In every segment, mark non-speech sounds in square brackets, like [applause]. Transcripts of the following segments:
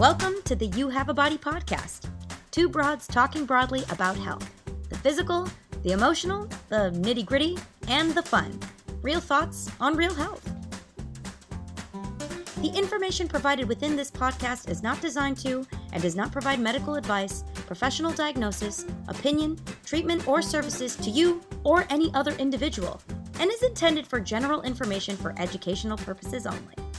Welcome to the You Have a Body podcast. Two broads talking broadly about health the physical, the emotional, the nitty gritty, and the fun. Real thoughts on real health. The information provided within this podcast is not designed to and does not provide medical advice, professional diagnosis, opinion, treatment, or services to you or any other individual, and is intended for general information for educational purposes only.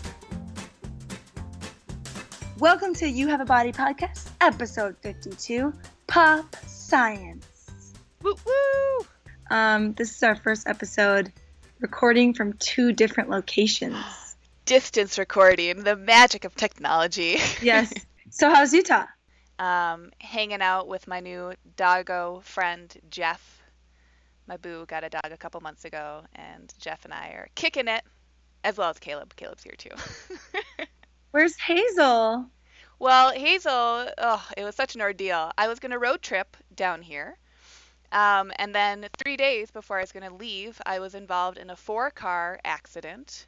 Welcome to You Have a Body podcast, episode 52 Pop Science. Woo woo! Um, this is our first episode recording from two different locations. [gasps] Distance recording, the magic of technology. [laughs] yes. So, how's Utah? Um, hanging out with my new doggo friend, Jeff. My boo got a dog a couple months ago, and Jeff and I are kicking it, as well as Caleb. Caleb's here too. [laughs] Where's Hazel? Well, Hazel, oh, it was such an ordeal. I was going to road trip down here. Um, and then three days before I was going to leave, I was involved in a four car accident.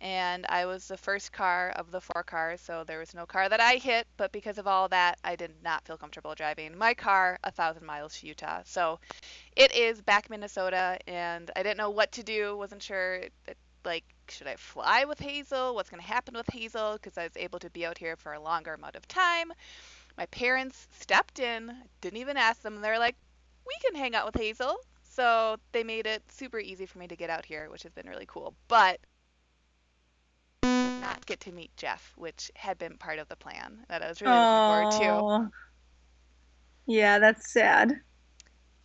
And I was the first car of the four cars, so there was no car that I hit. But because of all that, I did not feel comfortable driving my car a thousand miles to Utah. So it is back Minnesota, and I didn't know what to do. wasn't sure like should I fly with Hazel? What's going to happen with Hazel? Because I was able to be out here for a longer amount of time. My parents stepped in, didn't even ask them. They're like, we can hang out with Hazel. So they made it super easy for me to get out here, which has been really cool. But not get to meet Jeff, which had been part of the plan that I was really looking forward to. Yeah, that's sad.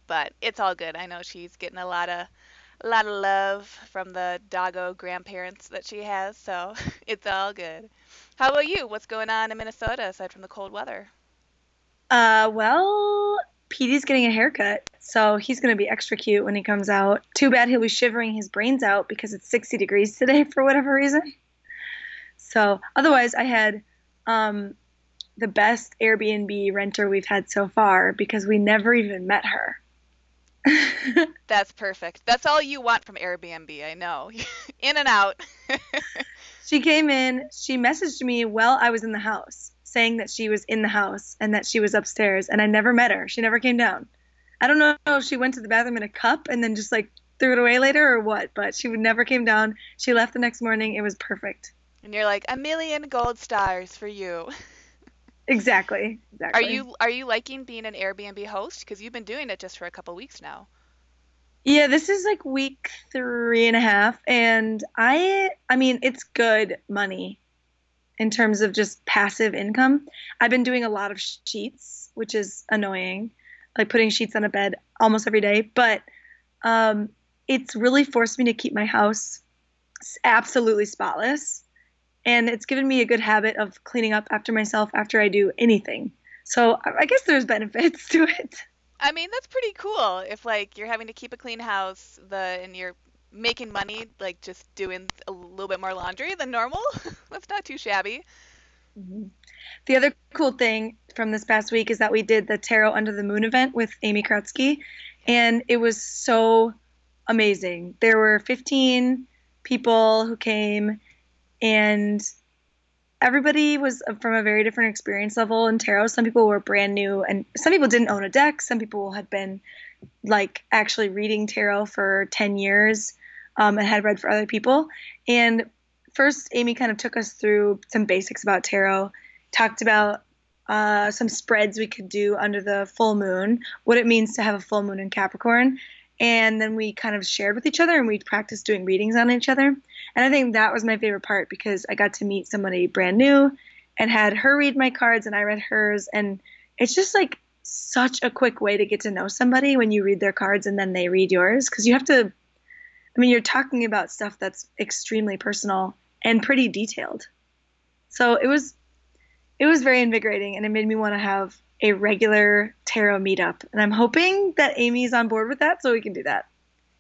But it's all good. I know she's getting a lot of a lot of love from the doggo grandparents that she has, so [laughs] it's all good. How about you? What's going on in Minnesota aside from the cold weather? Uh, well, Petey's getting a haircut, so he's going to be extra cute when he comes out. Too bad he'll be shivering his brains out because it's 60 degrees today [laughs] for whatever reason. So, otherwise, I had um, the best Airbnb renter we've had so far because we never even met her. [laughs] That's perfect. That's all you want from Airbnb, I know. [laughs] in and out. [laughs] she came in, she messaged me while I was in the house, saying that she was in the house and that she was upstairs, and I never met her. She never came down. I don't know if she went to the bathroom in a cup and then just like threw it away later or what, but she never came down. She left the next morning. It was perfect. And you're like, a million gold stars for you. Exactly. Exactly. Are you are you liking being an Airbnb host? Because you've been doing it just for a couple weeks now. Yeah, this is like week three and a half, and I I mean it's good money in terms of just passive income. I've been doing a lot of sheets, which is annoying, like putting sheets on a bed almost every day. But um, it's really forced me to keep my house absolutely spotless and it's given me a good habit of cleaning up after myself after I do anything. So I guess there's [laughs] benefits to it. I mean, that's pretty cool. If like you're having to keep a clean house, the and you're making money like just doing a little bit more laundry than normal, [laughs] that's not too shabby. Mm-hmm. The other cool thing from this past week is that we did the Tarot Under the Moon event with Amy Krutsky, and it was so amazing. There were 15 people who came and everybody was from a very different experience level in tarot. Some people were brand new, and some people didn't own a deck. Some people had been like actually reading tarot for 10 years um, and had read for other people. And first, Amy kind of took us through some basics about tarot, talked about uh, some spreads we could do under the full moon, what it means to have a full moon in Capricorn, and then we kind of shared with each other and we practiced doing readings on each other. And I think that was my favorite part because I got to meet somebody brand new and had her read my cards and I read hers. And it's just like such a quick way to get to know somebody when you read their cards and then they read yours because you have to, I mean, you're talking about stuff that's extremely personal and pretty detailed. So it was, it was very invigorating and it made me want to have a regular tarot meetup. And I'm hoping that Amy's on board with that so we can do that.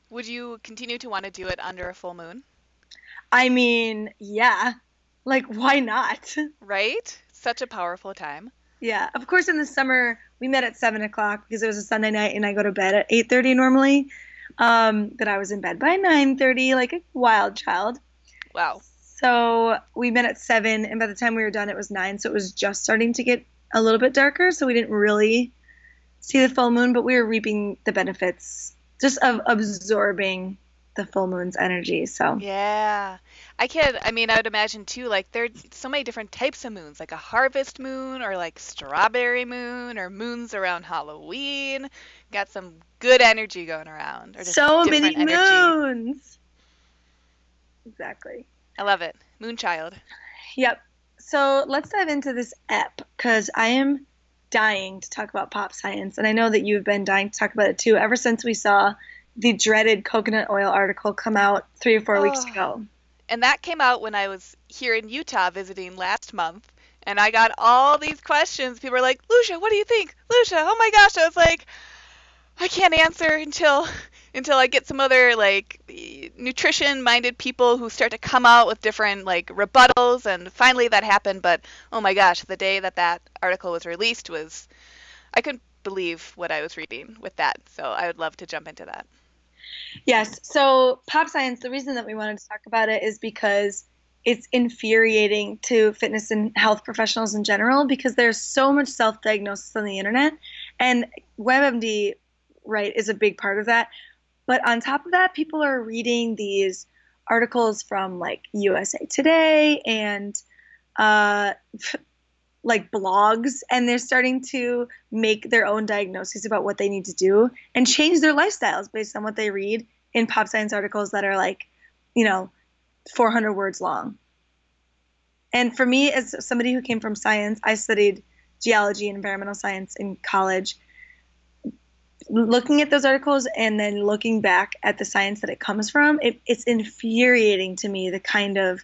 Would you continue to want to do it under a full moon? I mean, yeah. Like, why not? Right? Such a powerful time. Yeah. Of course, in the summer, we met at 7 o'clock because it was a Sunday night and I go to bed at 8.30 normally. Um, but I was in bed by 9.30 like a wild child. Wow. So we met at seven, and by the time we were done, it was nine. So it was just starting to get a little bit darker. So we didn't really see the full moon, but we were reaping the benefits just of absorbing the full moon's energy. So Yeah. I can't. I mean I would imagine too like there's so many different types of moons, like a harvest moon or like strawberry moon or moons around Halloween. Got some good energy going around. Or just so many energy. moons. Exactly. I love it. Moonchild. Yep. So let's dive into this ep because I am dying to talk about pop science, and I know that you've been dying to talk about it too. Ever since we saw the dreaded coconut oil article come out three or four weeks Oh. ago. And that came out when I was here in Utah visiting last month. And I got all these questions. People were like, Lucia, what do you think? Lucia, oh my gosh. I was like, I can't answer until [laughs] until I get some other like nutrition minded people who start to come out with different like rebuttals and finally that happened but oh my gosh the day that that article was released was I couldn't believe what I was reading with that so I would love to jump into that Yes. So, pop science, the reason that we wanted to talk about it is because it's infuriating to fitness and health professionals in general because there's so much self diagnosis on the internet. And WebMD, right, is a big part of that. But on top of that, people are reading these articles from like USA Today and uh, like blogs, and they're starting to make their own diagnoses about what they need to do and change their lifestyles based on what they read in pop science articles that are like, you know, 400 words long. And for me, as somebody who came from science, I studied geology and environmental science in college. Looking at those articles and then looking back at the science that it comes from, it, it's infuriating to me the kind of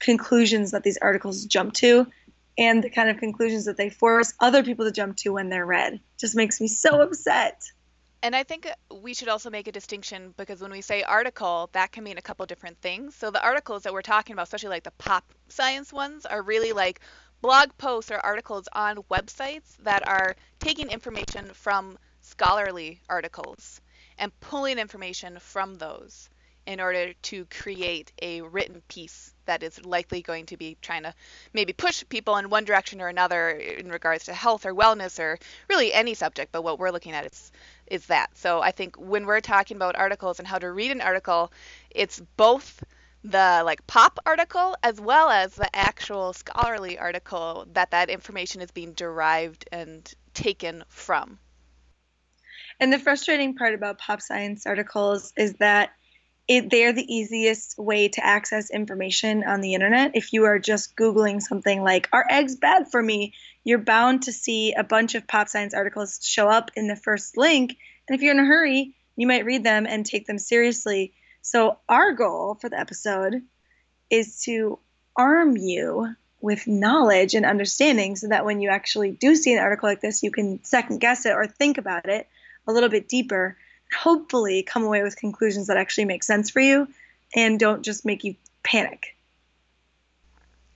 conclusions that these articles jump to and the kind of conclusions that they force other people to jump to when they're read. Just makes me so upset. And I think we should also make a distinction because when we say article, that can mean a couple different things. So the articles that we're talking about, especially like the pop science ones, are really like blog posts or articles on websites that are taking information from scholarly articles and pulling information from those in order to create a written piece that is likely going to be trying to maybe push people in one direction or another in regards to health or wellness or really any subject but what we're looking at is is that. So i think when we're talking about articles and how to read an article it's both the like pop article as well as the actual scholarly article that that information is being derived and taken from. And the frustrating part about pop science articles is that it, they're the easiest way to access information on the internet. If you are just Googling something like, Are eggs bad for me? you're bound to see a bunch of pop science articles show up in the first link. And if you're in a hurry, you might read them and take them seriously. So, our goal for the episode is to arm you with knowledge and understanding so that when you actually do see an article like this, you can second guess it or think about it a little bit deeper, hopefully come away with conclusions that actually make sense for you and don't just make you panic.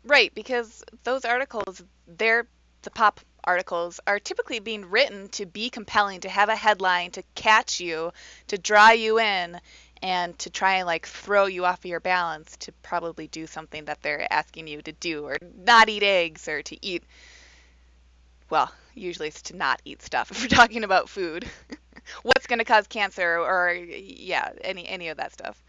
Right, because those articles, they're the pop articles, are typically being written to be compelling, to have a headline, to catch you, to draw you in, and to try and like throw you off of your balance to probably do something that they're asking you to do, or not eat eggs, or to eat. Well, usually it's to not eat stuff if we're [laughs] talking about food. [laughs] What's going to cause cancer, or yeah, any any of that stuff.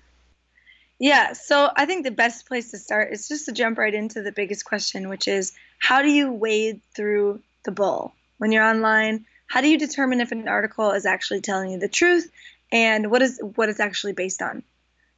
Yeah, so I think the best place to start is just to jump right into the biggest question, which is how do you wade through the bull when you're online? How do you determine if an article is actually telling you the truth and what is what it's actually based on?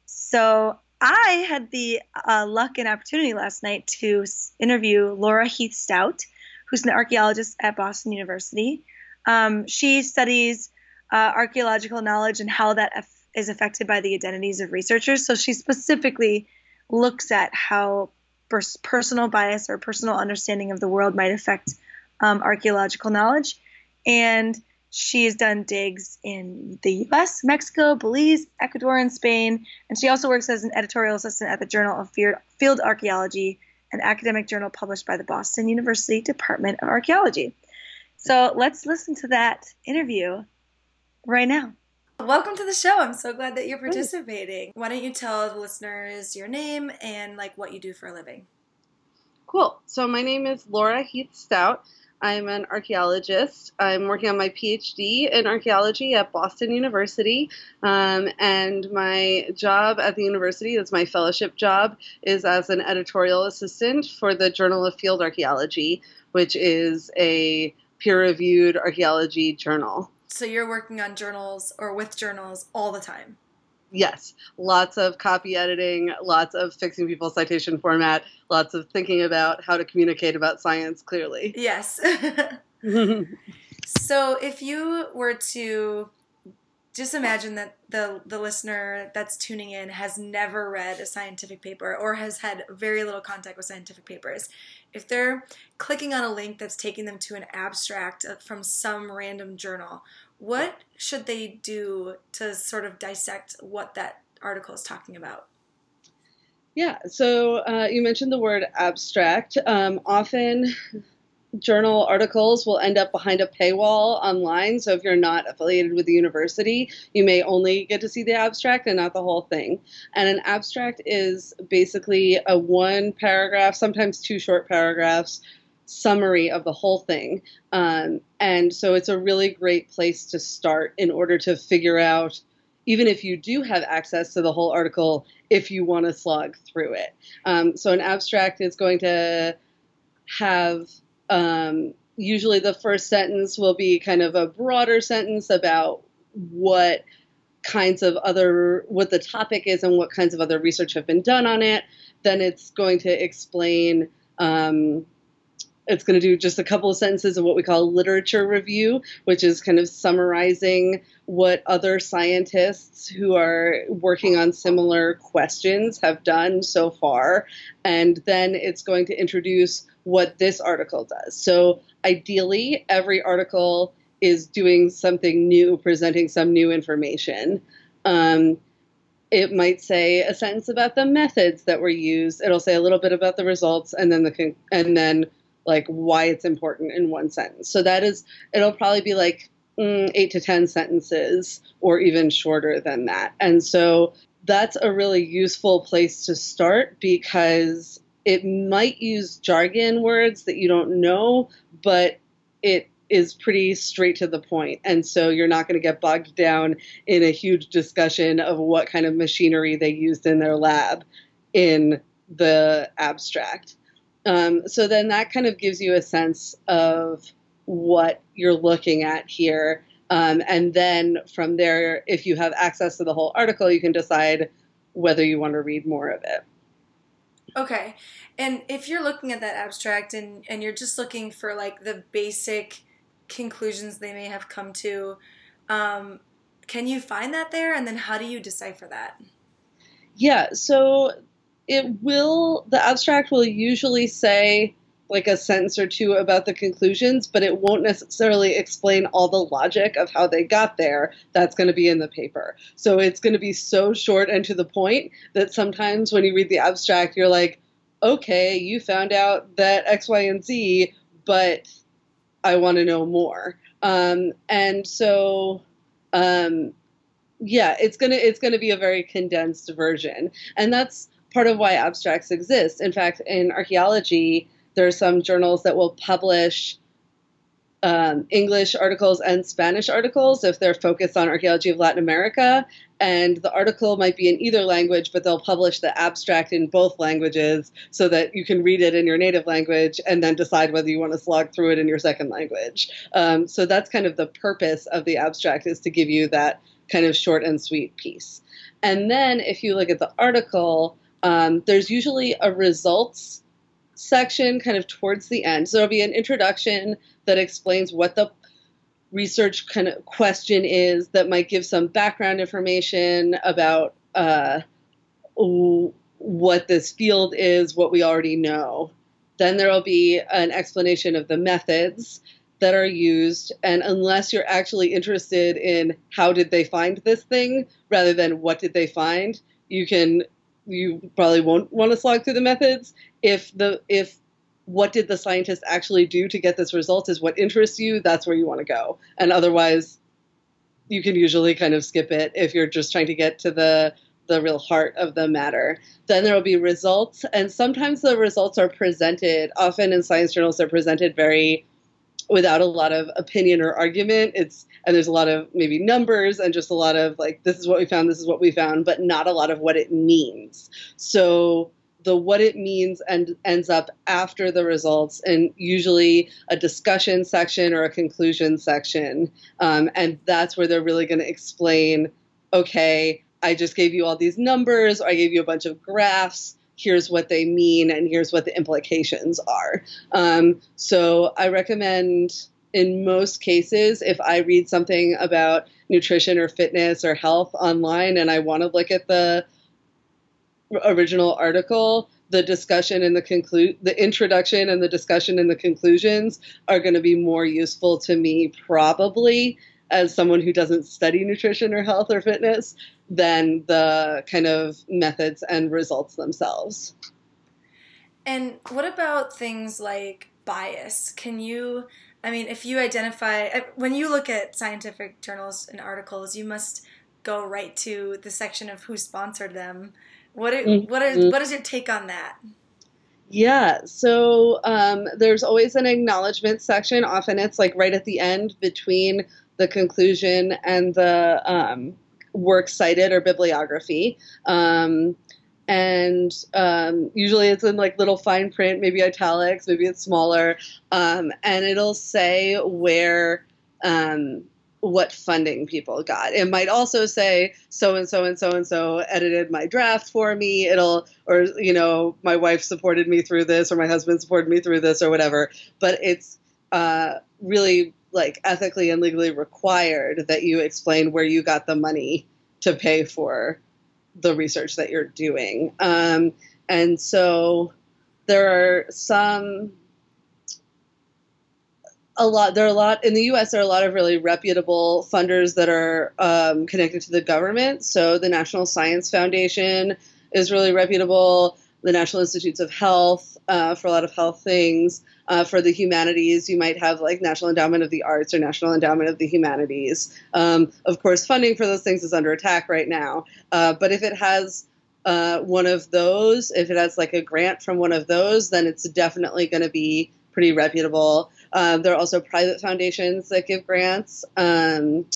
So I had the uh, luck and opportunity last night to interview Laura Heath Stout, who's an archaeologist at Boston University. Um, she studies uh, archaeological knowledge and how that aff- is affected by the identities of researchers. So she specifically looks at how pers- personal bias or personal understanding of the world might affect um, archaeological knowledge. And she has done digs in the US, Mexico, Belize, Ecuador, and Spain. And she also works as an editorial assistant at the Journal of Field Archaeology, an academic journal published by the Boston University Department of Archaeology. So let's listen to that interview right now. Welcome to the show. I'm so glad that you're participating. Why don't you tell the listeners your name and like what you do for a living? Cool. So my name is Laura Heath Stout. I'm an archaeologist. I'm working on my PhD in archaeology at Boston University. Um, and my job at the university, that's my fellowship job, is as an editorial assistant for the Journal of Field Archaeology, which is a peer reviewed archaeology journal. So you're working on journals or with journals all the time? yes, lots of copy editing, lots of fixing people's citation format, lots of thinking about how to communicate about science clearly. Yes. [laughs] [laughs] so if you were to just imagine that the the listener that's tuning in has never read a scientific paper or has had very little contact with scientific papers. If they're clicking on a link that's taking them to an abstract uh, from some random journal, what should they do to sort of dissect what that article is talking about? Yeah, so uh, you mentioned the word abstract. Um, often journal articles will end up behind a paywall online. So if you're not affiliated with the university, you may only get to see the abstract and not the whole thing. And an abstract is basically a one paragraph, sometimes two short paragraphs summary of the whole thing. Um, and so it's a really great place to start in order to figure out, even if you do have access to the whole article, if you want to slog through it. Um, so an abstract is going to have um, usually the first sentence will be kind of a broader sentence about what kinds of other what the topic is and what kinds of other research have been done on it then it's going to explain um, it's going to do just a couple of sentences of what we call literature review, which is kind of summarizing what other scientists who are working on similar questions have done so far. And then it's going to introduce what this article does. So, ideally, every article is doing something new, presenting some new information. Um, it might say a sentence about the methods that were used. It'll say a little bit about the results, and then the and then like why it's important in one sentence. So that is, it'll probably be like mm, eight to 10 sentences or even shorter than that. And so that's a really useful place to start because it might use jargon words that you don't know, but it is pretty straight to the point. And so you're not going to get bogged down in a huge discussion of what kind of machinery they used in their lab in the abstract. Um, so then that kind of gives you a sense of what you're looking at here. Um, and then from there, if you have access to the whole article, you can decide whether you want to read more of it. Okay. And if you're looking at that abstract and, and you're just looking for like the basic conclusions they may have come to, um, can you find that there? And then how do you decipher that? Yeah. So it will the abstract will usually say like a sentence or two about the conclusions, but it won't necessarily explain all the logic of how they got there. That's going to be in the paper. So it's going to be so short and to the point that sometimes when you read the abstract, you're like, okay, you found out that X, Y, and Z, but I want to know more. Um, and so, um, yeah, it's gonna it's gonna be a very condensed version, and that's part of why abstracts exist. In fact, in archaeology, there are some journals that will publish um, English articles and Spanish articles if they're focused on archaeology of Latin America. And the article might be in either language, but they'll publish the abstract in both languages so that you can read it in your native language and then decide whether you want to slog through it in your second language. Um, so that's kind of the purpose of the abstract is to give you that kind of short and sweet piece. And then if you look at the article, um, there's usually a results section kind of towards the end. So there'll be an introduction that explains what the research kind of question is that might give some background information about uh, what this field is, what we already know. Then there will be an explanation of the methods that are used. And unless you're actually interested in how did they find this thing rather than what did they find, you can you probably won't want to slog through the methods if the if what did the scientist actually do to get this result is what interests you that's where you want to go and otherwise you can usually kind of skip it if you're just trying to get to the the real heart of the matter. Then there will be results, and sometimes the results are presented. Often in science journals, they're presented very without a lot of opinion or argument. It's and there's a lot of maybe numbers and just a lot of like this is what we found, this is what we found, but not a lot of what it means. So the what it means and ends up after the results and usually a discussion section or a conclusion section um, and that's where they're really going to explain okay i just gave you all these numbers or i gave you a bunch of graphs here's what they mean and here's what the implications are. Um, so i recommend in most cases if i read something about nutrition or fitness or health online and i want to look at the original article, the discussion and the conclude the introduction and the discussion and the conclusions are going to be more useful to me probably as someone who doesn't study nutrition or health or fitness than the kind of methods and results themselves. And what about things like bias? Can you I mean, if you identify when you look at scientific journals and articles, you must go right to the section of who sponsored them what are, mm-hmm. what is what is your take on that? Yeah, so um, there's always an acknowledgement section. Often it's like right at the end between the conclusion and the um, work cited or bibliography. Um, and um, usually it's in like little fine print, maybe italics, maybe it's smaller, um, and it'll say where um, what funding people got. It might also say so and so and so and so edited my draft for me. It'll or you know my wife supported me through this or my husband supported me through this or whatever. But it's uh, really like ethically and legally required that you explain where you got the money to pay for the research that you're doing. Um, and so there are some a lot there are a lot in the us there are a lot of really reputable funders that are um, connected to the government so the national science foundation is really reputable the national institutes of health uh, for a lot of health things. Uh, for the humanities you might have like national endowment of the arts or national endowment of the humanities. Um, of course funding for those things is under attack right now. Uh, but if it has uh, one of those if it has like a grant from one of those then it's definitely going to be pretty reputable. Um, there are also private foundations that give grants. Um,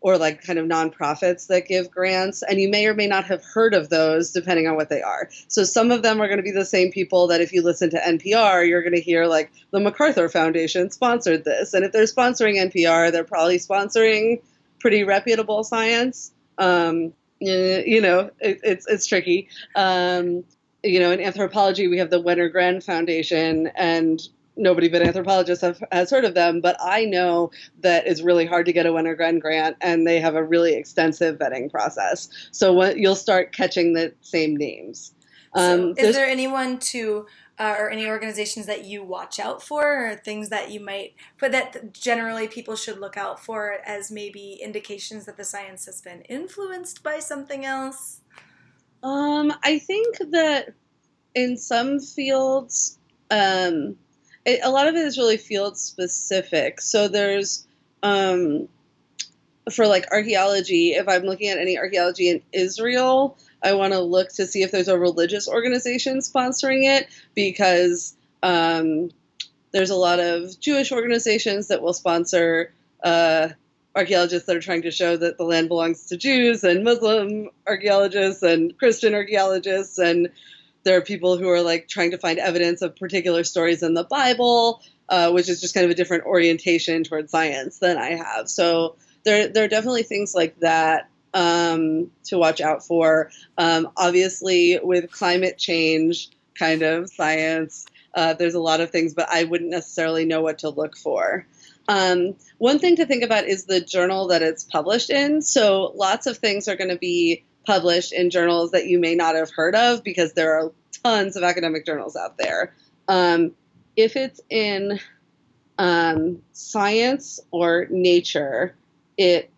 or like kind of nonprofits that give grants, and you may or may not have heard of those depending on what they are. So some of them are going to be the same people that if you listen to NPR, you're going to hear like the MacArthur Foundation sponsored this, and if they're sponsoring NPR, they're probably sponsoring pretty reputable science. Um, you know, it, it's it's tricky. Um, you know, in anthropology, we have the Wenner-Gren Foundation, and nobody but anthropologists have, has heard of them, but I know that it's really hard to get a Wenner-Gren grant, and they have a really extensive vetting process. So when, you'll start catching the same names. Um, so is there anyone to uh, or any organizations that you watch out for, or things that you might but that generally people should look out for as maybe indications that the science has been influenced by something else? Um, I think that in some fields, um, it, a lot of it is really field specific. So there's um, for like archaeology, if I'm looking at any archaeology in Israel, I want to look to see if there's a religious organization sponsoring it because um, there's a lot of Jewish organizations that will sponsor uh, archaeologists that are trying to show that the land belongs to Jews, and Muslim archaeologists, and Christian archaeologists, and there are people who are like trying to find evidence of particular stories in the Bible, uh, which is just kind of a different orientation towards science than I have. So there, there are definitely things like that um, to watch out for. Um, obviously, with climate change kind of science, uh, there's a lot of things, but I wouldn't necessarily know what to look for. Um, one thing to think about is the journal that it's published in. So lots of things are going to be published in journals that you may not have heard of because there are tons of academic journals out there. Um, if it's in um, science or nature, it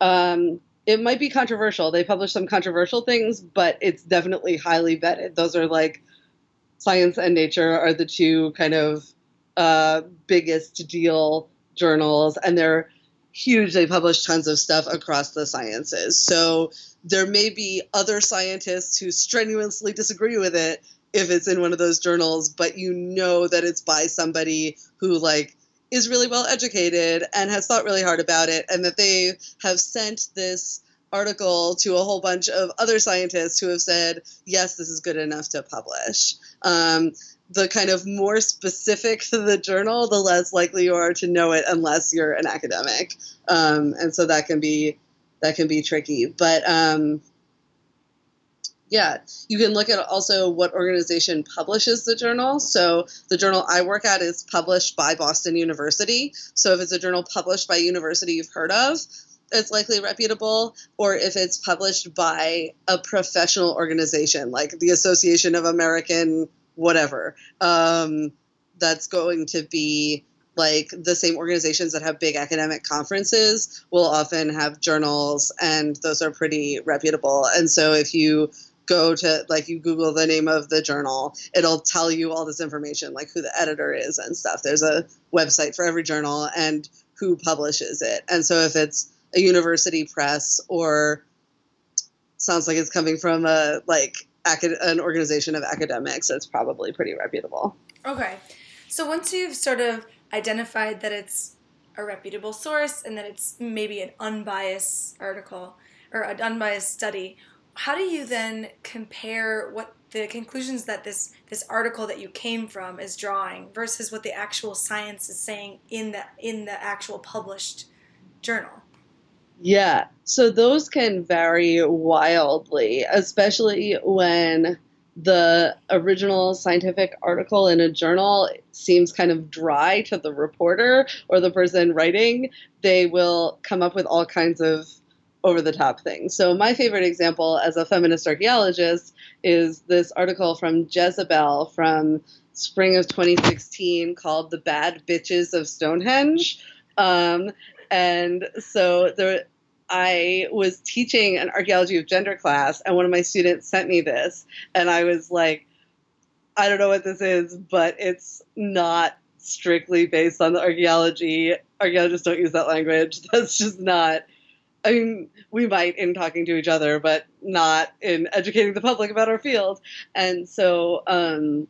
um, it might be controversial. They publish some controversial things, but it's definitely highly vetted. Those are like science and nature are the two kind of uh, biggest deal journals, and they're huge. They publish tons of stuff across the sciences. So there may be other scientists who strenuously disagree with it if it's in one of those journals, but you know that it's by somebody who like is really well educated and has thought really hard about it and that they have sent this article to a whole bunch of other scientists who have said, yes, this is good enough to publish. Um, the kind of more specific the journal, the less likely you are to know it unless you're an academic, um, and so that can be that can be tricky. But um, yeah, you can look at also what organization publishes the journal. So the journal I work at is published by Boston University. So if it's a journal published by a university you've heard of, it's likely reputable, or if it's published by a professional organization like the Association of American whatever. Um, that's going to be like the same organizations that have big academic conferences will often have journals, and those are pretty reputable. And so if you go to like you google the name of the journal it'll tell you all this information like who the editor is and stuff there's a website for every journal and who publishes it and so if it's a university press or sounds like it's coming from a like an organization of academics, it's probably pretty reputable. Okay. So once you've sort of identified that it's a reputable source and that it's maybe an unbiased article or an unbiased study, how do you then compare what the conclusions that this this article that you came from is drawing versus what the actual science is saying in the in the actual published journal? Yeah, so those can vary wildly, especially when the original scientific article in a journal seems kind of dry to the reporter or the person writing. They will come up with all kinds of over the top things. So, my favorite example as a feminist archaeologist is this article from Jezebel from spring of 2016 called The Bad Bitches of Stonehenge. Um, and so there, I was teaching an archaeology of gender class, and one of my students sent me this, and I was like, I don't know what this is, but it's not strictly based on the archaeology. Archaeologists don't use that language. [laughs] That's just not. I mean, we might in talking to each other, but not in educating the public about our field. And so um,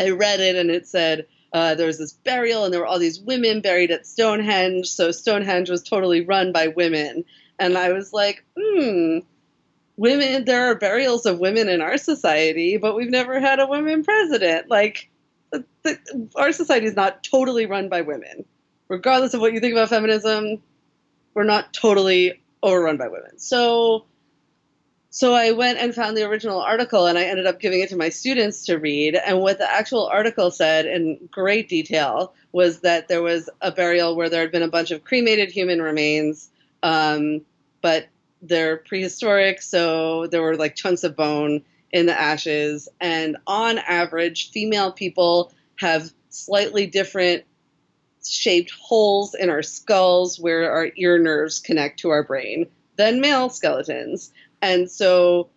I read it, and it said uh, there was this burial, and there were all these women buried at Stonehenge. So Stonehenge was totally run by women. And I was like, hmm, women, there are burials of women in our society, but we've never had a woman president. Like, the, the, our society is not totally run by women. Regardless of what you think about feminism, we're not totally overrun by women. So so I went and found the original article and I ended up giving it to my students to read. And what the actual article said in great detail was that there was a burial where there had been a bunch of cremated human remains, um, but they're prehistoric, so there were like chunks of bone in the ashes. And on average, female people have slightly different shaped holes in our skulls where our ear nerves connect to our brain than male skeletons. And so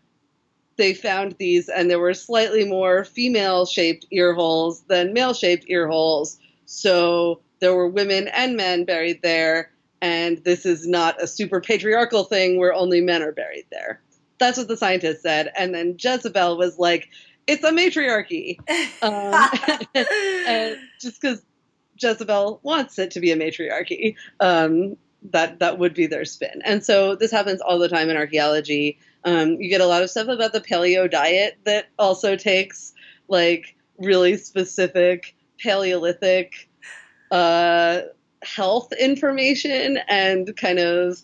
they found these, and there were slightly more female shaped ear holes than male shaped ear holes. So there were women and men buried there. And this is not a super patriarchal thing where only men are buried there. That's what the scientist said. And then Jezebel was like, it's a matriarchy. [laughs] um, [laughs] just because Jezebel wants it to be a matriarchy. Um, that that would be their spin. And so this happens all the time in archaeology. Um, you get a lot of stuff about the paleo diet that also takes like really specific Paleolithic uh, health information and kind of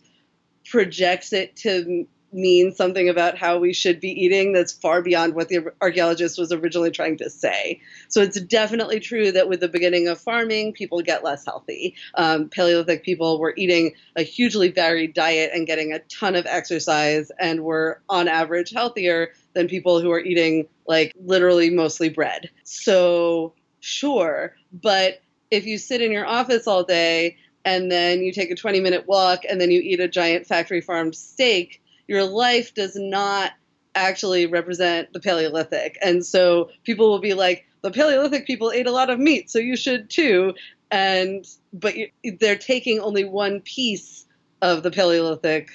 projects it to mean something about how we should be eating that's far beyond what the archaeologist was originally trying to say. So it's definitely true that with the beginning of farming, people get less healthy. Um, Paleolithic people were eating a hugely varied diet and getting a ton of exercise and were on average healthier than people who are eating like literally mostly bread. So sure, but if you sit in your office all day and then you take a 20 minute walk and then you eat a giant factory farmed steak, your life does not actually represent the Paleolithic. And so people will be like, the Paleolithic people ate a lot of meat, so you should too. and but you, they're taking only one piece of the Paleolithic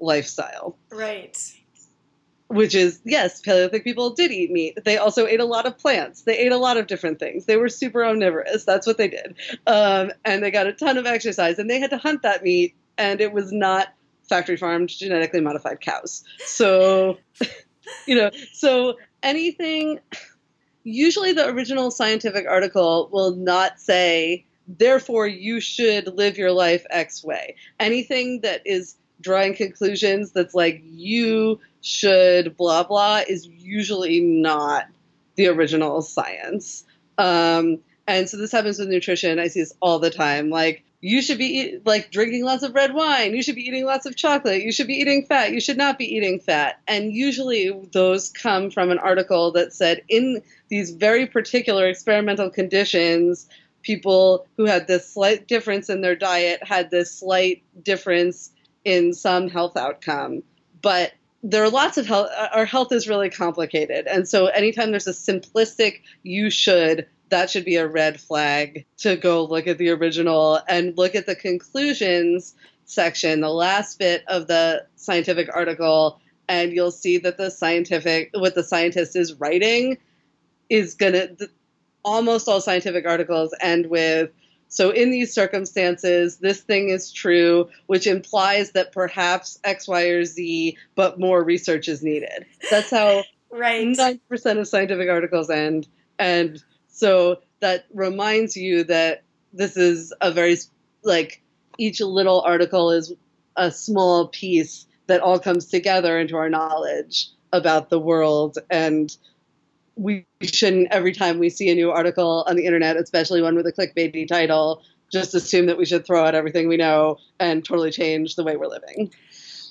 lifestyle. Right. Which is, yes, Paleolithic people did eat meat. They also ate a lot of plants. They ate a lot of different things. They were super omnivorous. That's what they did. Um, and they got a ton of exercise, and they had to hunt that meat, and it was not factory farmed, genetically modified cows. So, [laughs] you know, so anything, usually the original scientific article will not say, therefore you should live your life X way. Anything that is drawing conclusions that's like you should blah blah is usually not the original science. Um, and so this happens with nutrition. I see this all the time. Like you should be eat, like drinking lots of red wine. You should be eating lots of chocolate. You should be eating fat. You should not be eating fat. And usually those come from an article that said in these very particular experimental conditions, people who had this slight difference in their diet had this slight difference in some health outcome. But there are lots of health, uh, our health is really complicated. And so anytime there's a simplistic you should, that should be a red flag to go look at the original and look at the conclusions section, the last bit of the scientific article, and you'll see that the scientific, what the scientist is writing is going to, almost all scientific articles end with so, in these circumstances, this thing is true, which implies that perhaps X, Y, or Z, but more research is needed. That's how [laughs] right. 90% of scientific articles end. And so that reminds you that this is a very, like, each little article is a small piece that all comes together into our knowledge about the world and we shouldn't every time we see a new article on the internet, especially one with a clickbaity title, just assume that we should throw out everything we know and totally change the way we're living.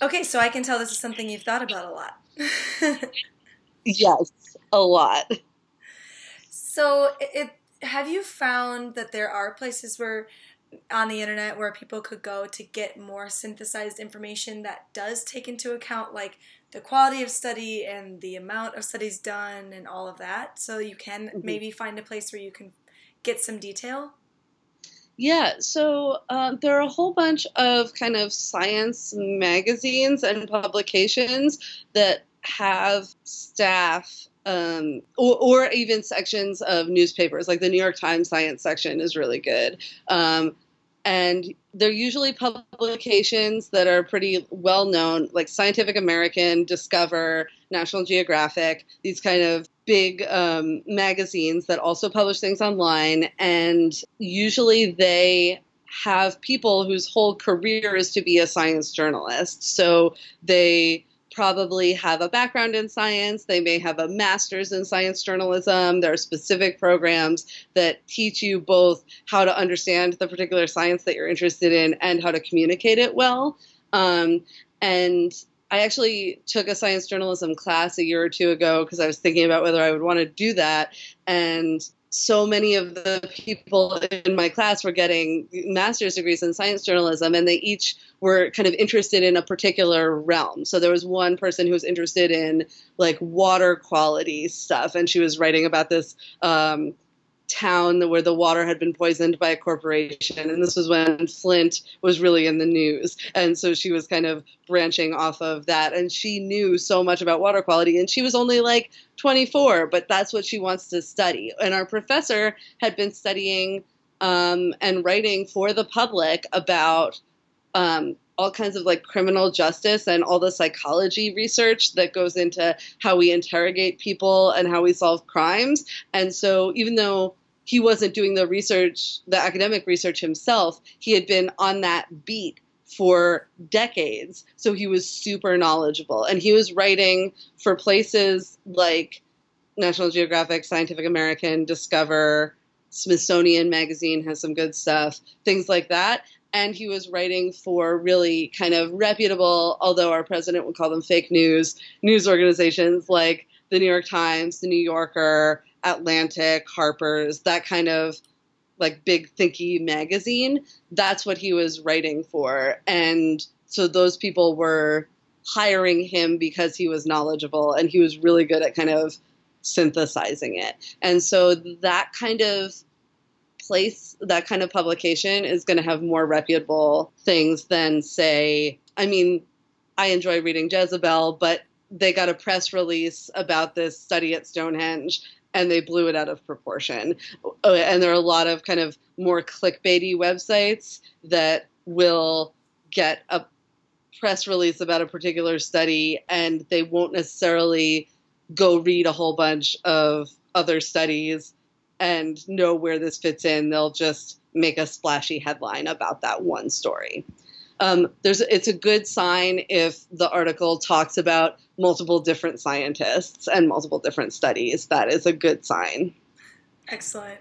Okay, so I can tell this is something you've thought about a lot. [laughs] yes, a lot. So, it, have you found that there are places where on the internet where people could go to get more synthesized information that does take into account like the quality of study and the amount of studies done and all of that. So you can mm-hmm. maybe find a place where you can get some detail. Yeah, so uh, there are a whole bunch of kind of science magazines and publications that have staff um, or, or, even sections of newspapers, like the New York Times science section is really good. Um, and they're usually publications that are pretty well known, like Scientific American, Discover, National Geographic, these kind of big um, magazines that also publish things online. And usually they have people whose whole career is to be a science journalist. So they probably have a background in science. They may have a master's in science journalism. There are specific programs that teach you both how to understand the particular science that you're interested in and how to communicate it well. Um, and I actually took a science journalism class a year or two ago because I was thinking about whether I would want to do that. And so many of the people in my class were getting master's degrees in science journalism, and they each were kind of interested in a particular realm. So there was one person who was interested in like water quality stuff, and she was writing about this um, town where the water had been poisoned by a corporation. And this was when Flint was really in the news. And so she was kind of branching off of that. And she knew so much about water quality. And she was only like 24, but that's what she wants to study. And our professor had been studying um, and writing for the public about. Um, all kinds of like criminal justice and all the psychology research that goes into how we interrogate people and how we solve crimes. And so, even though he wasn't doing the research, the academic research himself. He had been on that beat for decades. So he was super knowledgeable. And he was writing for places like National Geographic, Scientific American, Discover, Smithsonian Magazine has some good stuff, things like that. And he was writing for really kind of reputable, although our president would call them fake news, news organizations like the New York Times, the New Yorker, Atlantic, Harper's, that kind of like big thinky magazine. That's what he was writing for. And so those people were hiring him because he was knowledgeable and he was really good at kind of synthesizing it. And so that kind of place, that kind of publication is going to have more reputable things than, say, I mean, I enjoy reading Jezebel, but they got a press release about this study at Stonehenge and they blew it out of proportion. Uh, and there are a lot of kind of more clickbaity websites that will get a press release about a particular study and they won't necessarily go read a whole bunch of other studies and know where this fits in. They'll just make a splashy headline about that one story. Um, there's it's a good sign if the article talks about multiple different scientists and multiple different studies. That is a good sign. Excellent.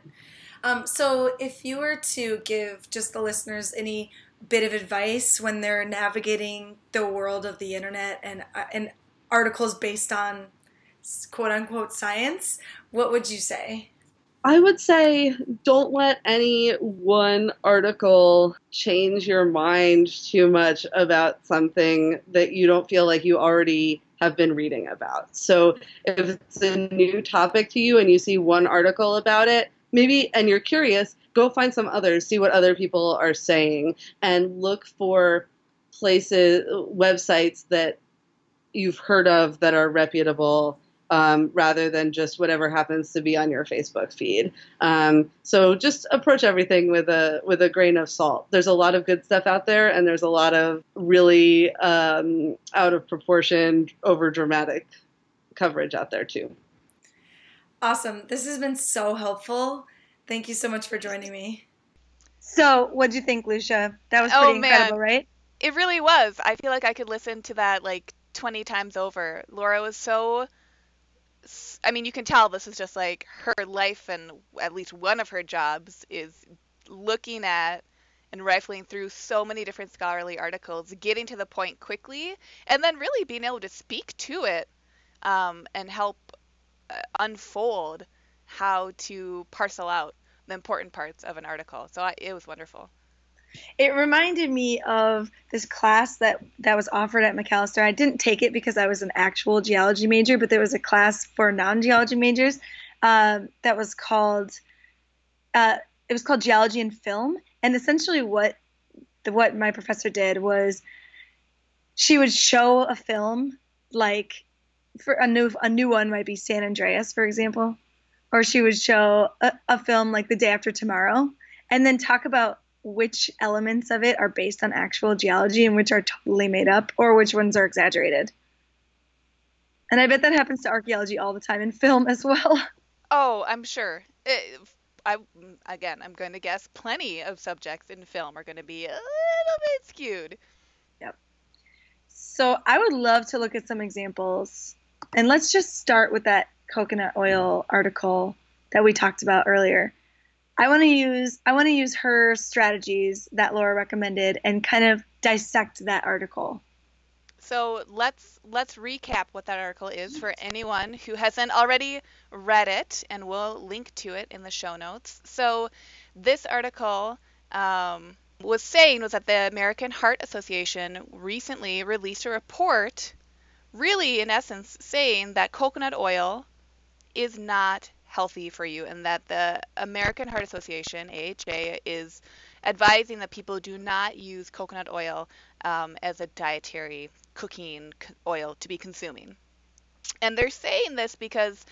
Um, so, if you were to give just the listeners any bit of advice when they're navigating the world of the internet and uh, and articles based on quote unquote science, what would you say? I would say don't let any one article change your mind too much about something that you don't feel like you already have been reading about. So if it's a new topic to you and you see one article about it, maybe and you're curious, go find some others, see what other people are saying and look for places websites that you've heard of that are reputable um, rather than just whatever happens to be on your Facebook feed. Um, so just approach everything with a with a grain of salt. There's a lot of good stuff out there, and there's a lot of really um, out of proportion, over dramatic coverage out there too. Awesome! This has been so helpful. Thank you so much for joining me. So, what do you think, Lucia? That was pretty oh, incredible, right? It really was. I feel like I could listen to that like 20 times over. Laura was so I mean, you can tell this is just like her life, and at least one of her jobs is looking at and rifling through so many different scholarly articles, getting to the point quickly, and then really being able to speak to it um, and help uh, unfold how to parcel out the important parts of an article. So I, it was wonderful. It reminded me of this class that that was offered at Macalester. I didn't take it because I was an actual geology major, but there was a class for non-geology majors uh, that was called uh, it was called geology and film. And essentially, what the, what my professor did was she would show a film like for a new a new one might be San Andreas, for example, or she would show a, a film like The Day After Tomorrow, and then talk about which elements of it are based on actual geology and which are totally made up or which ones are exaggerated. And I bet that happens to archaeology all the time in film as well. [laughs] Oh, I'm sure. It, I again, I'm going to guess plenty of subjects in film are going to be a little bit skewed. Yep. So I would love to look at some examples, and let's just start with that coconut oil article that we talked about earlier. I want to use I want to use her strategies that Laura recommended and kind of dissect that article. So let's let's recap what that article is for anyone who hasn't already read it, and we'll link to it in the show notes. So this article um, was saying was that the American Heart Association recently released a report, really in essence saying that coconut oil is not healthy for you and that the American Heart Association, AHA, is advising that people do not use coconut oil um, as a dietary cooking oil to be consuming. And they're saying this because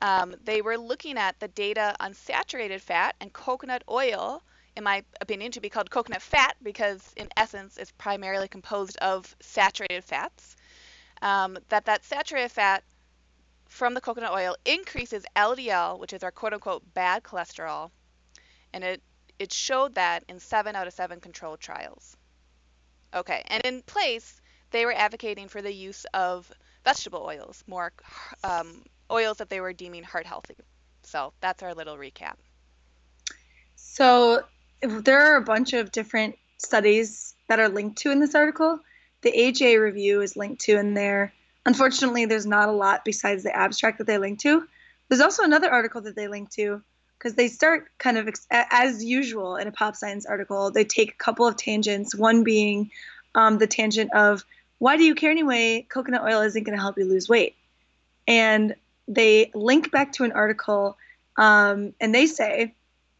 um, they were looking at the data on saturated fat and coconut oil, in my opinion, to be called coconut fat because, in essence, it's primarily composed of saturated fats. Um, that that saturated fat from the coconut oil increases LDL, which is our quote unquote bad cholesterol, and it it showed that in seven out of seven controlled trials. Okay, and in place, they were advocating for the use of vegetable oils, more um, oils that they were deeming heart healthy. So that's our little recap. So there are a bunch of different studies that are linked to in this article. The AHA review is linked to in there. Unfortunately, there's not a lot besides the abstract that they link to. There's also another article that they link to because they start kind of as usual in a pop science article. They take a couple of tangents, one being um, the tangent of why do you care anyway? Coconut oil isn't going to help you lose weight. And they link back to an article um, and they say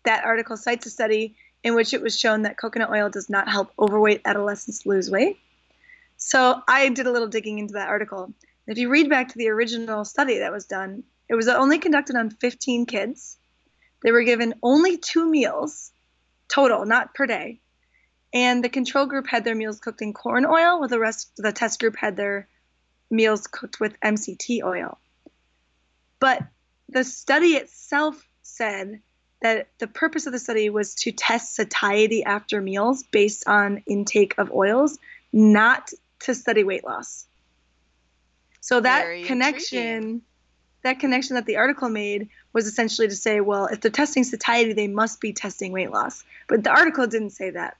that article cites a study in which it was shown that coconut oil does not help overweight adolescents lose weight. So I did a little digging into that article. If you read back to the original study that was done, it was only conducted on 15 kids. They were given only two meals total, not per day. And the control group had their meals cooked in corn oil, while the rest the test group had their meals cooked with MCT oil. But the study itself said that the purpose of the study was to test satiety after meals based on intake of oils, not to study weight loss. So that Very connection, intriguing. that connection that the article made was essentially to say, well, if they're testing satiety, they must be testing weight loss. But the article didn't say that.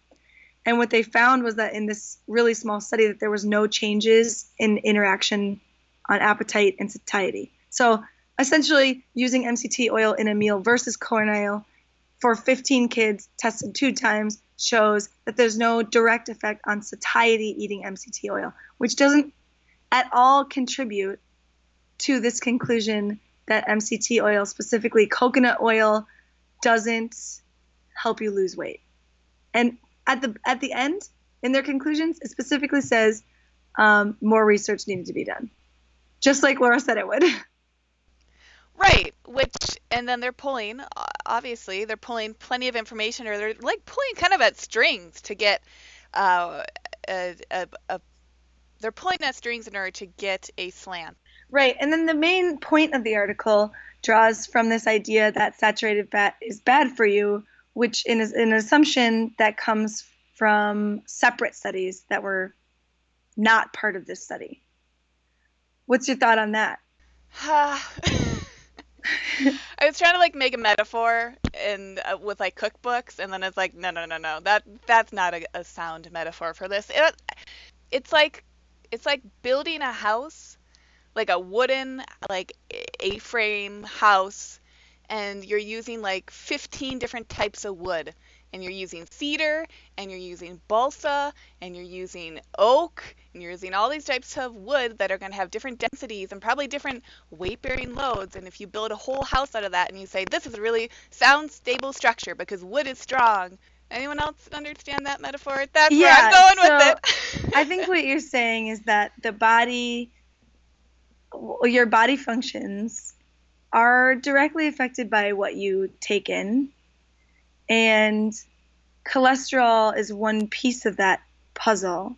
And what they found was that in this really small study that there was no changes in interaction on appetite and satiety. So essentially using MCT oil in a meal versus corn oil for 15 kids tested two times shows that there's no direct effect on satiety eating MCT oil, which doesn't at all contribute to this conclusion that MCT oil, specifically coconut oil, doesn't help you lose weight. And at the at the end, in their conclusions, it specifically says um, more research needed to be done, just like Laura said it would. [laughs] Right, which and then they're pulling obviously they're pulling plenty of information or they're like pulling kind of at strings to get uh, a, a, a they're pulling at strings in order to get a slant. Right. And then the main point of the article draws from this idea that saturated fat is bad for you, which is an assumption that comes from separate studies that were not part of this study. What's your thought on that? [sighs] [sighs] [laughs] I was trying to like make a metaphor and uh, with like cookbooks, and then it's like, no, no, no, no, that that's not a, a sound metaphor for this. It, it's like it's like building a house, like a wooden like A-frame house, and you're using like 15 different types of wood, and you're using cedar, and you're using balsa, and you're using oak, and you're using all these types of wood that are going to have different densities and probably different weight bearing loads. And if you build a whole house out of that and you say, this is a really sound, stable structure because wood is strong. Anyone else understand that metaphor? That's where I'm going so with it. I think [laughs] what you're saying is that the body, your body functions are directly affected by what you take in. And cholesterol is one piece of that puzzle.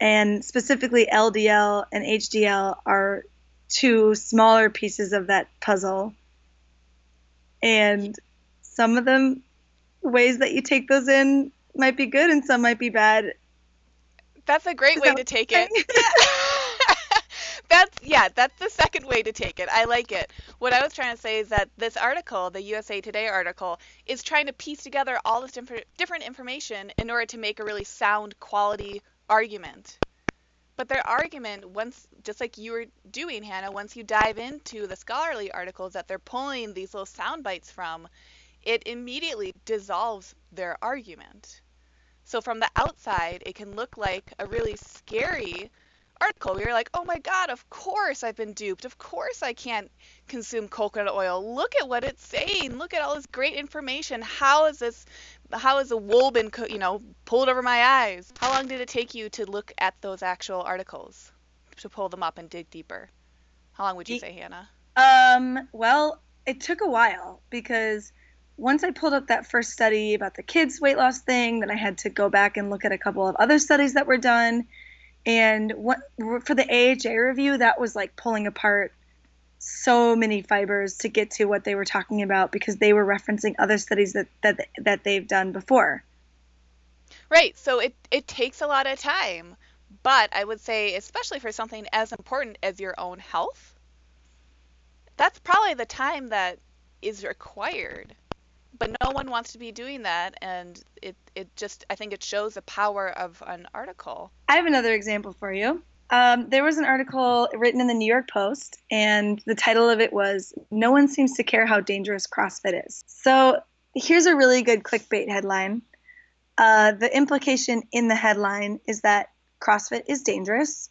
And specifically, LDL and HDL are two smaller pieces of that puzzle. And some of them, ways that you take those in might be good and some might be bad. That's a great way to take it. [laughs] that's yeah, that's the second way to take it. I like it. What I was trying to say is that this article, the USA Today article, is trying to piece together all this different different information in order to make a really sound quality argument. But their argument, once just like you were doing, Hannah, once you dive into the scholarly articles that they're pulling these little sound bites from, it immediately dissolves their argument. So from the outside, it can look like a really scary article. We were like, oh my god, of course I've been duped. Of course I can't consume coconut oil. Look at what it's saying. Look at all this great information. How is this? How has the wool been, co- you know, pulled over my eyes? How long did it take you to look at those actual articles, to pull them up and dig deeper? How long would you say, Hannah? Um, well, it took a while because once I pulled up that first study about the kids' weight loss thing, then I had to go back and look at a couple of other studies that were done. And what for the AHA review, that was like pulling apart so many fibers to get to what they were talking about because they were referencing other studies that that that they've done before. Right. So it it takes a lot of time, but I would say especially for something as important as your own health, that's probably the time that is required. But no one wants to be doing that and it it just I think it shows the power of an article. I have another example for you. Um, there was an article written in the New York Post, and the title of it was No One Seems to Care How Dangerous CrossFit Is. So here's a really good clickbait headline. Uh, the implication in the headline is that CrossFit is dangerous,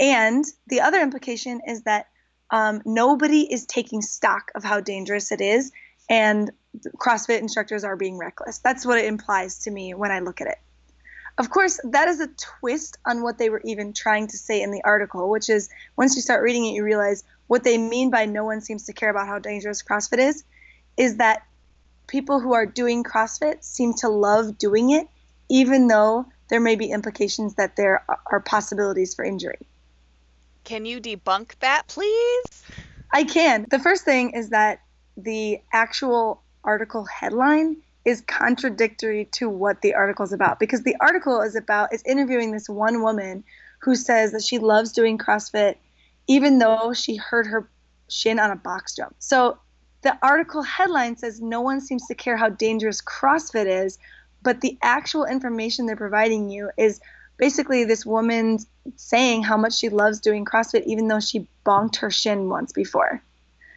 and the other implication is that um, nobody is taking stock of how dangerous it is, and CrossFit instructors are being reckless. That's what it implies to me when I look at it. Of course, that is a twist on what they were even trying to say in the article, which is once you start reading it, you realize what they mean by no one seems to care about how dangerous CrossFit is, is that people who are doing CrossFit seem to love doing it, even though there may be implications that there are possibilities for injury. Can you debunk that, please? I can. The first thing is that the actual article headline is contradictory to what the article is about because the article is about is interviewing this one woman who says that she loves doing CrossFit even though she hurt her shin on a box jump. So the article headline says no one seems to care how dangerous CrossFit is, but the actual information they're providing you is basically this woman saying how much she loves doing CrossFit even though she bonked her shin once before.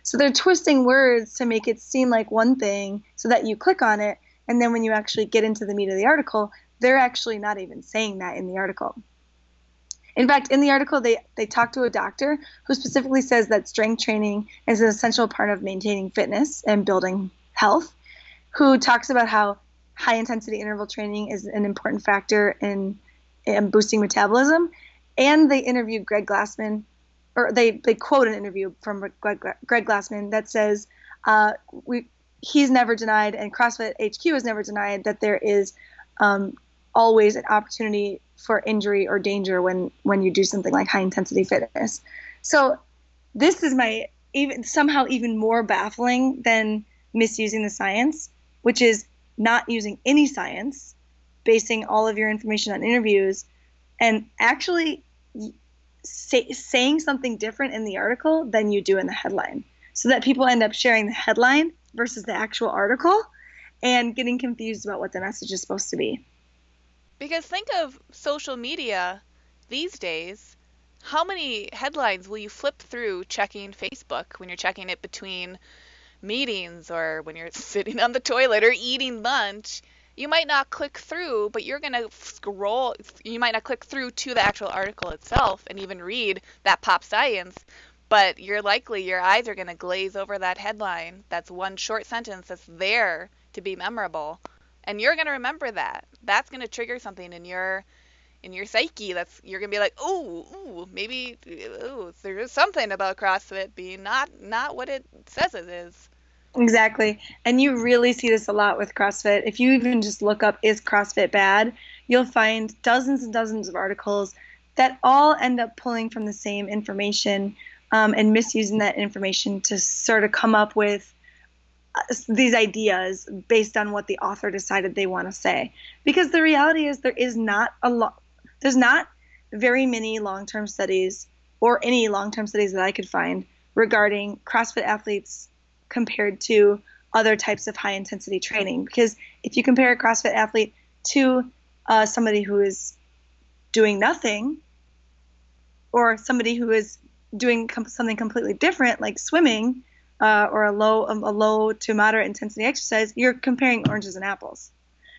So they're twisting words to make it seem like one thing so that you click on it. And then when you actually get into the meat of the article, they're actually not even saying that in the article. In fact, in the article, they, they talk to a doctor who specifically says that strength training is an essential part of maintaining fitness and building health, who talks about how high intensity interval training is an important factor in, in boosting metabolism. And they interviewed Greg Glassman, or they, they quote an interview from Greg, Glassman that says, uh, we, he's never denied, and CrossFit HQ has never denied that there is um, always an opportunity for injury or danger when when you do something like high intensity fitness. So this is my even somehow even more baffling than misusing the science, which is not using any science, basing all of your information on interviews, and actually say, saying something different in the article than you do in the headline so that people end up sharing the headline versus the actual article and getting confused about what the message is supposed to be. Because think of social media these days. How many headlines will you flip through checking Facebook when you're checking it between meetings or when you're [laughs] sitting on the toilet or eating lunch? You might not click through, but you're going to scroll. You might not click through to the actual article itself and even read that pop science, but you're likely your eyes are going to glaze over that headline. That's one short sentence that's there to be memorable, and you're going to remember that. That's going to trigger something in your in your psyche that's you're gonna be like ooh ooh maybe ooh there is something about CrossFit being not not what it says it is. Exactly. And you really see this a lot with CrossFit. If you even just look up, is CrossFit bad? You'll find dozens and dozens of articles that all end up pulling from the same information um, and misusing that information to sort of come up with uh, these ideas based on what the author decided they want to say. Because the reality is, there is not a lot, there's not very many long term studies or any long term studies that I could find regarding CrossFit athletes compared to other types of high intensity training. Because if you compare a CrossFit athlete to uh, somebody who is doing nothing, or somebody who is doing com- something completely different, like swimming, uh, or a low um, a low to moderate intensity exercise, you're comparing oranges and apples.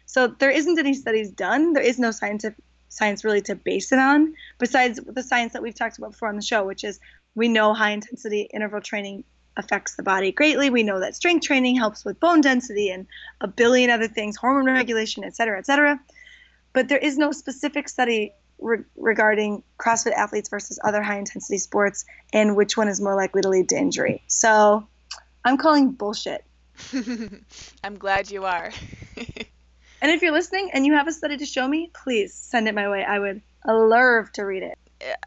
So there isn't any studies done. There is no scientific science really to base it on, besides the science that we've talked about before on the show, which is we know high intensity interval training affects the body greatly. We know that strength training helps with bone density and a billion other things, hormone regulation, et cetera, et cetera. But there is no specific study re- regarding CrossFit athletes versus other high intensity sports and which one is more likely to lead to injury. So I'm calling bullshit. [laughs] I'm glad you are. [laughs] and if you're listening and you have a study to show me, please send it my way. I would love to read it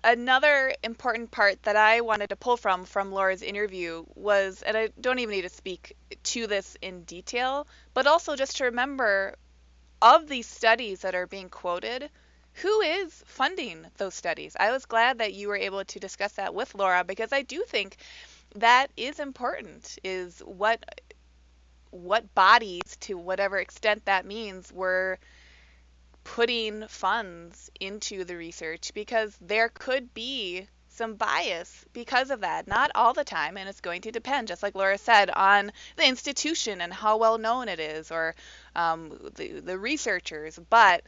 another important part that I wanted to pull from from Laura's interview was, and I don't even need to speak to this in detail, but also just to remember of these studies that are being quoted, who is funding those studies? I was glad that you were able to discuss that with Laura because I do think that is important is what what bodies to whatever extent that means were putting funds into the research because there could be some bias because of that. Not all the time, and it's going to depend, just like Laura said, on the institution and how well known it is or um, the, the researchers. But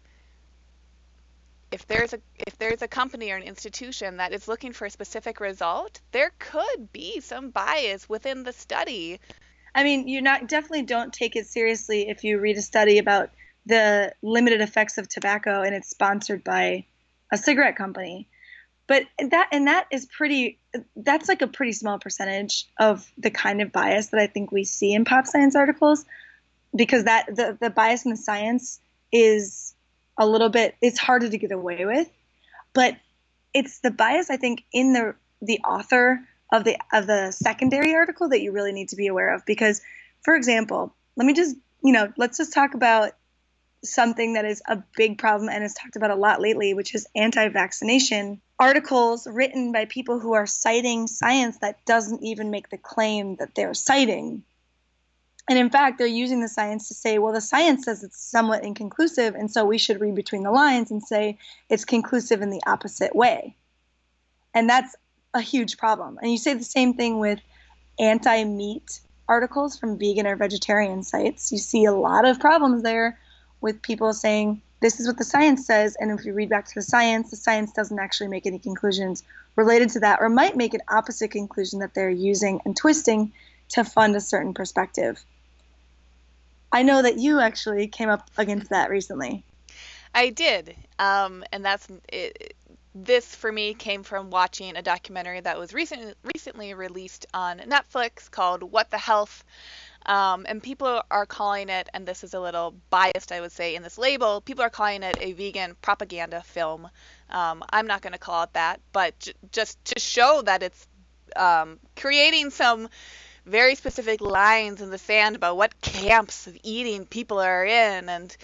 if there's a if there's a company or an institution that is looking for a specific result, there could be some bias within the study. I mean, you not definitely don't take it seriously if you read a study about the limited effects of tobacco and it's sponsored by a cigarette company. But that and that is pretty that's like a pretty small percentage of the kind of bias that I think we see in pop science articles because that the, the bias in the science is a little bit it's harder to get away with. But it's the bias I think in the the author of the of the secondary article that you really need to be aware of because for example let me just you know let's just talk about something that is a big problem and is talked about a lot lately which is anti-vaccination articles written by people who are citing science that doesn't even make the claim that they're citing and in fact they're using the science to say well the science says it's somewhat inconclusive and so we should read between the lines and say it's conclusive in the opposite way and that's a huge problem. And you say the same thing with anti meat articles from vegan or vegetarian sites. You see a lot of problems there with people saying, this is what the science says. And if you read back to the science, the science doesn't actually make any conclusions related to that, or might make an opposite conclusion that they're using and twisting to fund a certain perspective. I know that you actually came up against that recently. I did, um, and that's it, this for me came from watching a documentary that was recently recently released on Netflix called What the Health. Um, and people are calling it, and this is a little biased, I would say, in this label. People are calling it a vegan propaganda film. Um, I'm not going to call it that, but j- just to show that it's um, creating some very specific lines in the sand about what camps of eating people are in, and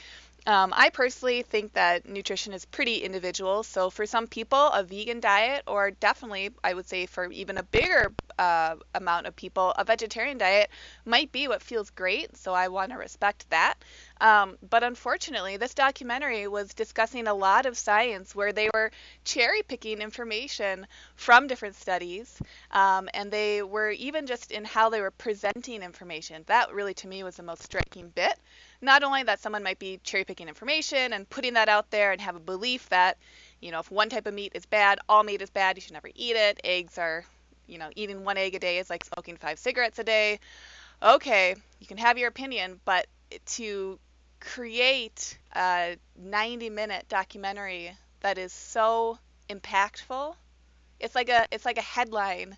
um, I personally think that nutrition is pretty individual. So for some people, a vegan diet, or definitely, I would say for even a bigger uh, amount of people, a vegetarian diet might be what feels great. So I want to respect that. Um, but unfortunately, this documentary was discussing a lot of science where they were cherry picking information from different studies, um, and they were even just in how they were presenting information. That really, to me, was the most striking bit not only that someone might be cherry picking information and putting that out there and have a belief that, you know, if one type of meat is bad, all meat is bad, you should never eat it. Eggs are, you know, eating one egg a day is like smoking five cigarettes a day. Okay, you can have your opinion, but to create a 90 minute documentary that is so impactful, it's like a it's like a headline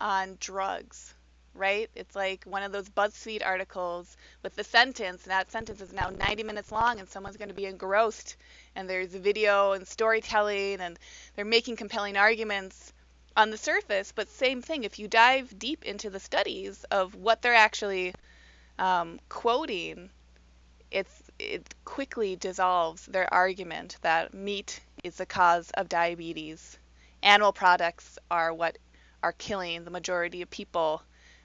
on drugs right? It's like one of those BuzzFeed articles with the sentence, and that sentence is now 90 minutes long, and someone's going to be engrossed. And there's video and storytelling, and they're making compelling arguments on the surface. But same thing, if you dive deep into the studies of what they're actually um, quoting, it's it quickly dissolves their argument that meat is the cause of diabetes. Animal products are what are killing the majority of people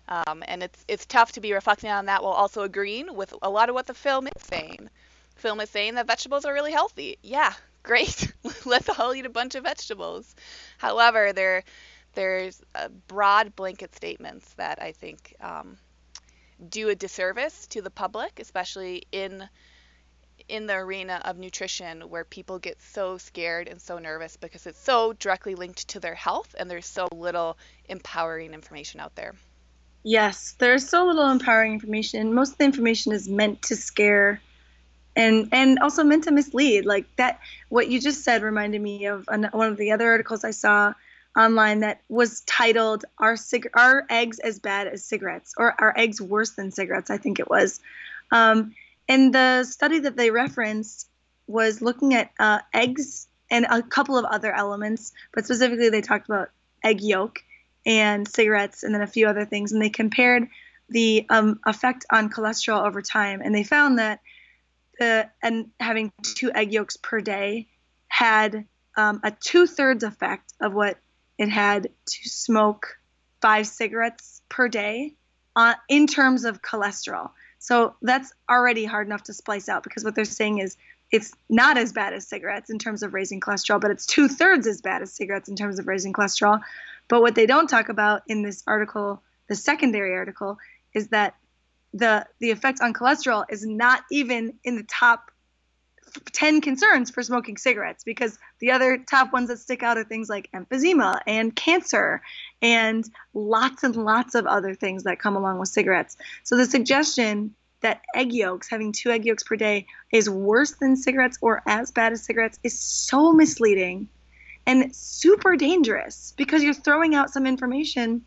um, and it's it's tough to be reflecting on that while also agreeing with a lot of what the film is saying. The film is saying that vegetables are really healthy. Yeah, [laughs] great. Let's all eat a bunch of vegetables. However, there there's broad blanket statements that I think um, do a disservice to the public, especially in in the arena of nutrition where people get so scared and so nervous because it's so directly linked to their health and there's so little empowering information out there. Yes, there's so little empowering information. Most of the information is meant to scare and and also meant to mislead. Like that what you just said reminded me of an, one of the other articles I saw online that was titled "Are cig- are eggs as bad as cigarettes?" or "Are eggs worse than cigarettes?" I think it was. Um, and the study that they referenced was looking at uh, eggs and a couple of other elements, but specifically they talked about egg yolk and cigarettes and then a few other things. And they compared the um, effect on cholesterol over time. And they found that the, and having two egg yolks per day had um, a two thirds effect of what it had to smoke five cigarettes per day uh, in terms of cholesterol. So that's already hard enough to splice out because what they're saying is it's not as bad as cigarettes in terms of raising cholesterol, but it's two thirds as bad as cigarettes in terms of raising cholesterol. But what they don't talk about in this article, the secondary article, is that the the effect on cholesterol is not even in the top 10 concerns for smoking cigarettes because the other top ones that stick out are things like emphysema and cancer and lots and lots of other things that come along with cigarettes. So the suggestion that egg yolks, having two egg yolks per day, is worse than cigarettes or as bad as cigarettes is so misleading and super dangerous because you're throwing out some information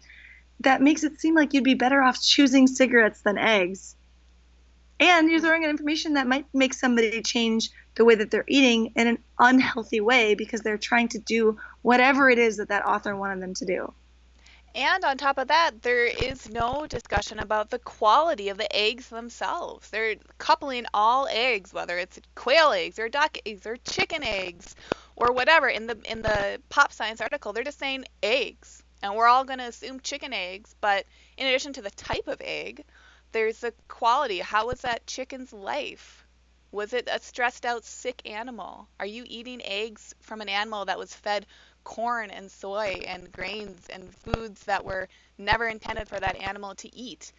that makes it seem like you'd be better off choosing cigarettes than eggs. And you're throwing out information that might make somebody change the way that they're eating in an unhealthy way because they're trying to do whatever it is that that author wanted them to do. And on top of that, there is no discussion about the quality of the eggs themselves. They're coupling all eggs, whether it's quail eggs or duck eggs or chicken eggs or whatever. In the in the Pop Science article, they're just saying eggs, and we're all going to assume chicken eggs. But in addition to the type of egg, there's a quality. How was that chicken's life? Was it a stressed out, sick animal? Are you eating eggs from an animal that was fed corn and soy and grains and foods that were never intended for that animal to eat?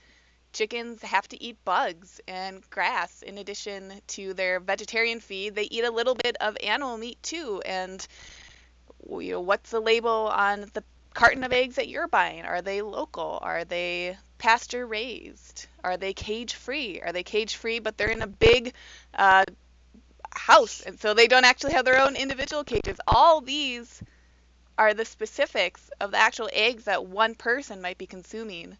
Chickens have to eat bugs and grass in addition to their vegetarian feed. They eat a little bit of animal meat too. And you know, what's the label on the carton of eggs that you're buying? Are they local? Are they pasture raised? Are they cage free? Are they cage free but they're in a big uh, house and so they don't actually have their own individual cages? All these are the specifics of the actual eggs that one person might be consuming.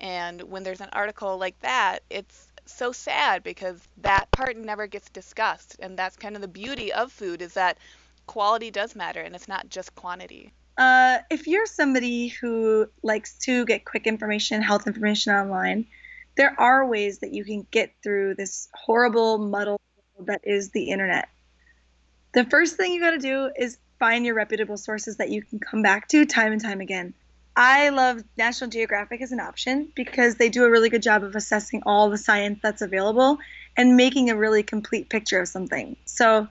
And when there's an article like that, it's so sad because that part never gets discussed. And that's kind of the beauty of food is that quality does matter and it's not just quantity. Uh, if you're somebody who likes to get quick information, health information online, there are ways that you can get through this horrible muddle that is the internet. The first thing you got to do is find your reputable sources that you can come back to time and time again. I love National Geographic as an option because they do a really good job of assessing all the science that's available and making a really complete picture of something. So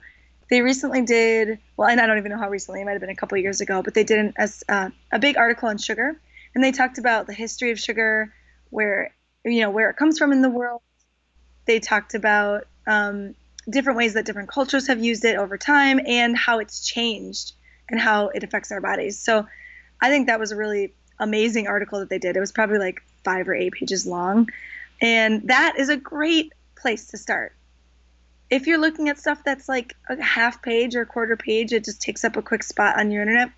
they recently did, well, and I don't even know how recently, it might have been a couple of years ago, but they did an, a, uh, a big article on sugar and they talked about the history of sugar, where, you know, where it comes from in the world. They talked about um, different ways that different cultures have used it over time and how it's changed and how it affects our bodies. So I think that was a really amazing article that they did. It was probably like five or eight pages long. And that is a great place to start. If you're looking at stuff that's like a half page or a quarter page, it just takes up a quick spot on your internet.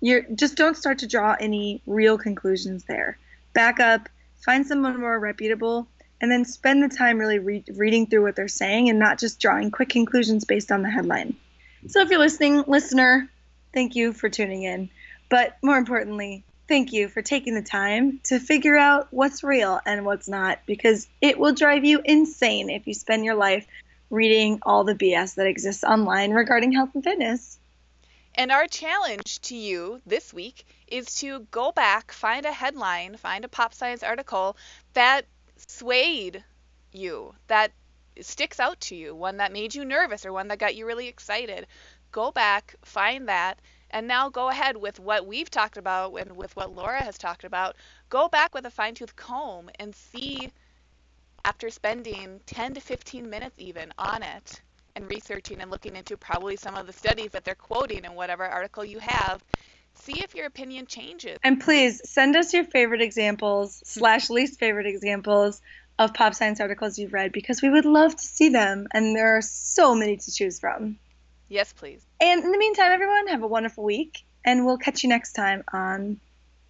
You're just don't start to draw any real conclusions there. Back up, find someone more reputable, and then spend the time really re- reading through what they're saying and not just drawing quick conclusions based on the headline. So if you're listening, listener, thank you for tuning in. But more importantly, thank you for taking the time to figure out what's real and what's not because it will drive you insane if you spend your life reading all the BS that exists online regarding health and fitness. And our challenge to you this week is to go back, find a headline, find a pop science article that swayed you, that sticks out to you, one that made you nervous or one that got you really excited. Go back, find that, and now go ahead with what we've talked about and with what Laura has talked about. Go back with a fine tooth comb and see, after spending 10 to 15 minutes even on it and researching and looking into probably some of the studies that they're quoting in whatever article you have, see if your opinion changes. And please send us your favorite examples slash least favorite examples of pop science articles you've read because we would love to see them and there are so many to choose from. Yes, please. And in the meantime, everyone, have a wonderful week, and we'll catch you next time on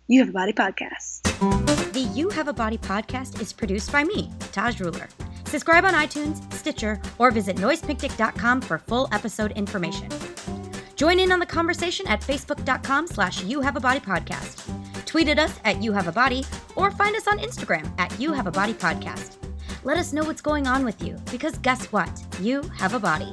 You Have a Body podcast. The You Have a Body podcast is produced by me, Taj Ruler. Subscribe on iTunes, Stitcher, or visit noisepicnic.com for full episode information. Join in on the conversation at facebook.com slash you have a body podcast. Tweet at us at you have a body, or find us on Instagram at you have a body podcast. Let us know what's going on with you, because guess what? You have a body.